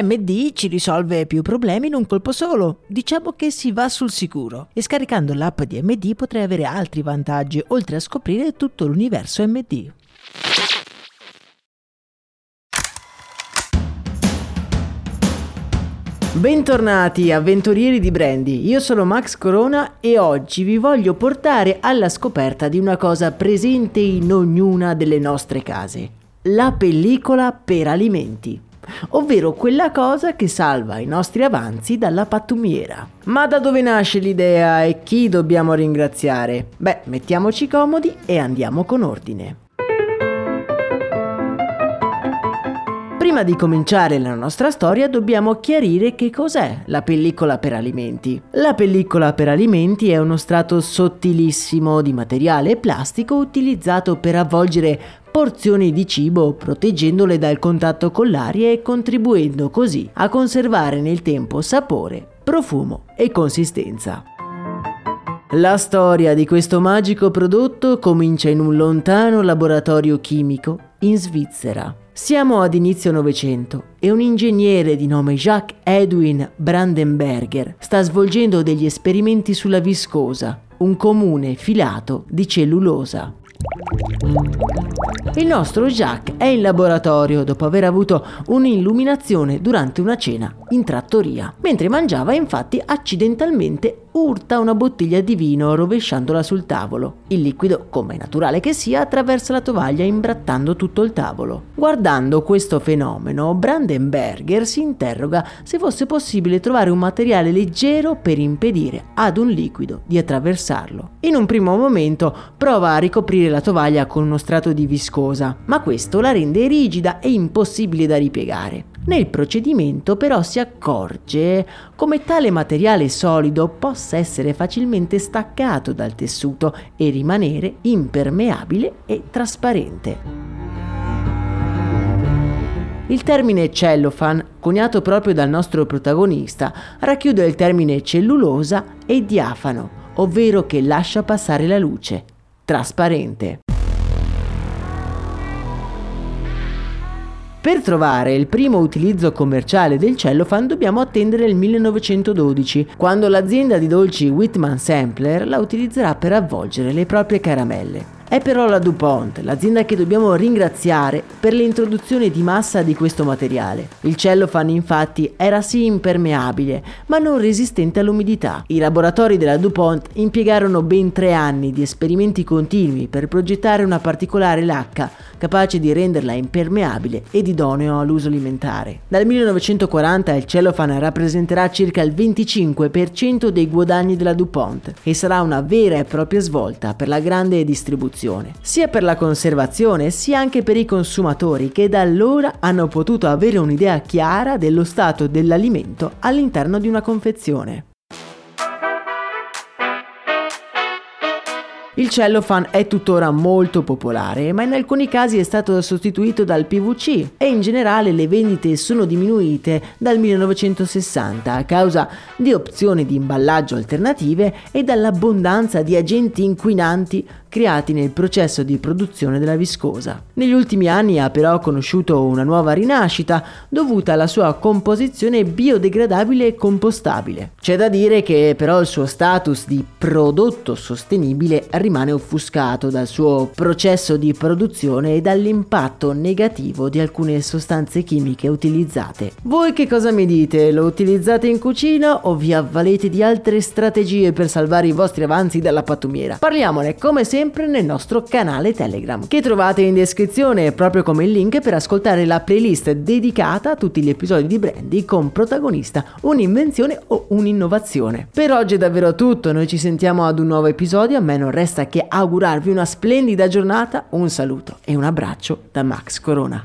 MD ci risolve più problemi in un colpo solo. Diciamo che si va sul sicuro. E scaricando l'app di MD potrai avere altri vantaggi, oltre a scoprire tutto l'universo MD. Bentornati avventurieri di Brandy, io sono Max Corona e oggi vi voglio portare alla scoperta di una cosa presente in ognuna delle nostre case, la pellicola per alimenti ovvero quella cosa che salva i nostri avanzi dalla pattumiera. Ma da dove nasce l'idea e chi dobbiamo ringraziare? Beh, mettiamoci comodi e andiamo con ordine. Prima di cominciare la nostra storia dobbiamo chiarire che cos'è la pellicola per alimenti. La pellicola per alimenti è uno strato sottilissimo di materiale plastico utilizzato per avvolgere porzioni di cibo proteggendole dal contatto con l'aria e contribuendo così a conservare nel tempo sapore, profumo e consistenza. La storia di questo magico prodotto comincia in un lontano laboratorio chimico in Svizzera. Siamo ad inizio Novecento e un ingegnere di nome Jacques Edwin Brandenberger sta svolgendo degli esperimenti sulla viscosa, un comune filato di cellulosa. Il nostro Jacques è in laboratorio dopo aver avuto un'illuminazione durante una cena in trattoria. Mentre mangiava, infatti, accidentalmente urta una bottiglia di vino rovesciandola sul tavolo. Il liquido, come è naturale che sia, attraversa la tovaglia imbrattando tutto il tavolo. Guardando questo fenomeno, Brandenberger si interroga se fosse possibile trovare un materiale leggero per impedire ad un liquido di attraversarlo. In un primo momento prova a ricoprire la tovaglia con uno strato di viscosa, ma questo la rende rigida e impossibile da ripiegare. Nel procedimento però si accorge come tale materiale solido possa essere facilmente staccato dal tessuto e rimanere impermeabile e trasparente. Il termine cellophane, coniato proprio dal nostro protagonista, racchiude il termine cellulosa e diafano, ovvero che lascia passare la luce, trasparente. Per trovare il primo utilizzo commerciale del cellophane dobbiamo attendere il 1912, quando l'azienda di dolci Whitman Sampler la utilizzerà per avvolgere le proprie caramelle. È però la DuPont, l'azienda che dobbiamo ringraziare per l'introduzione di massa di questo materiale. Il cellophane infatti era sì impermeabile, ma non resistente all'umidità. I laboratori della DuPont impiegarono ben tre anni di esperimenti continui per progettare una particolare lacca capace di renderla impermeabile ed idoneo all'uso alimentare. Dal 1940 il cellophane rappresenterà circa il 25% dei guadagni della DuPont e sarà una vera e propria svolta per la grande distribuzione produzione, sia per la conservazione sia anche per i consumatori che da allora hanno potuto avere un'idea chiara dello stato dell'alimento all'interno di una confezione. Il cellophane è tuttora molto popolare, ma in alcuni casi è stato sostituito dal PVC e in generale le vendite sono diminuite dal 1960 a causa di opzioni di imballaggio alternative e dall'abbondanza di agenti inquinanti creati nel processo di produzione della viscosa. Negli ultimi anni ha però conosciuto una nuova rinascita dovuta alla sua composizione biodegradabile e compostabile. C'è da dire che però il suo status di prodotto sostenibile rimane offuscato dal suo processo di produzione e dall'impatto negativo di alcune sostanze chimiche utilizzate. Voi che cosa mi dite? Lo utilizzate in cucina o vi avvalete di altre strategie per salvare i vostri avanzi dalla pattumiera? Parliamone come sempre sempre nel nostro canale Telegram, che trovate in descrizione proprio come il link per ascoltare la playlist dedicata a tutti gli episodi di Brandy con protagonista un'invenzione o un'innovazione. Per oggi è davvero tutto, noi ci sentiamo ad un nuovo episodio, a me non resta che augurarvi una splendida giornata, un saluto e un abbraccio da Max Corona.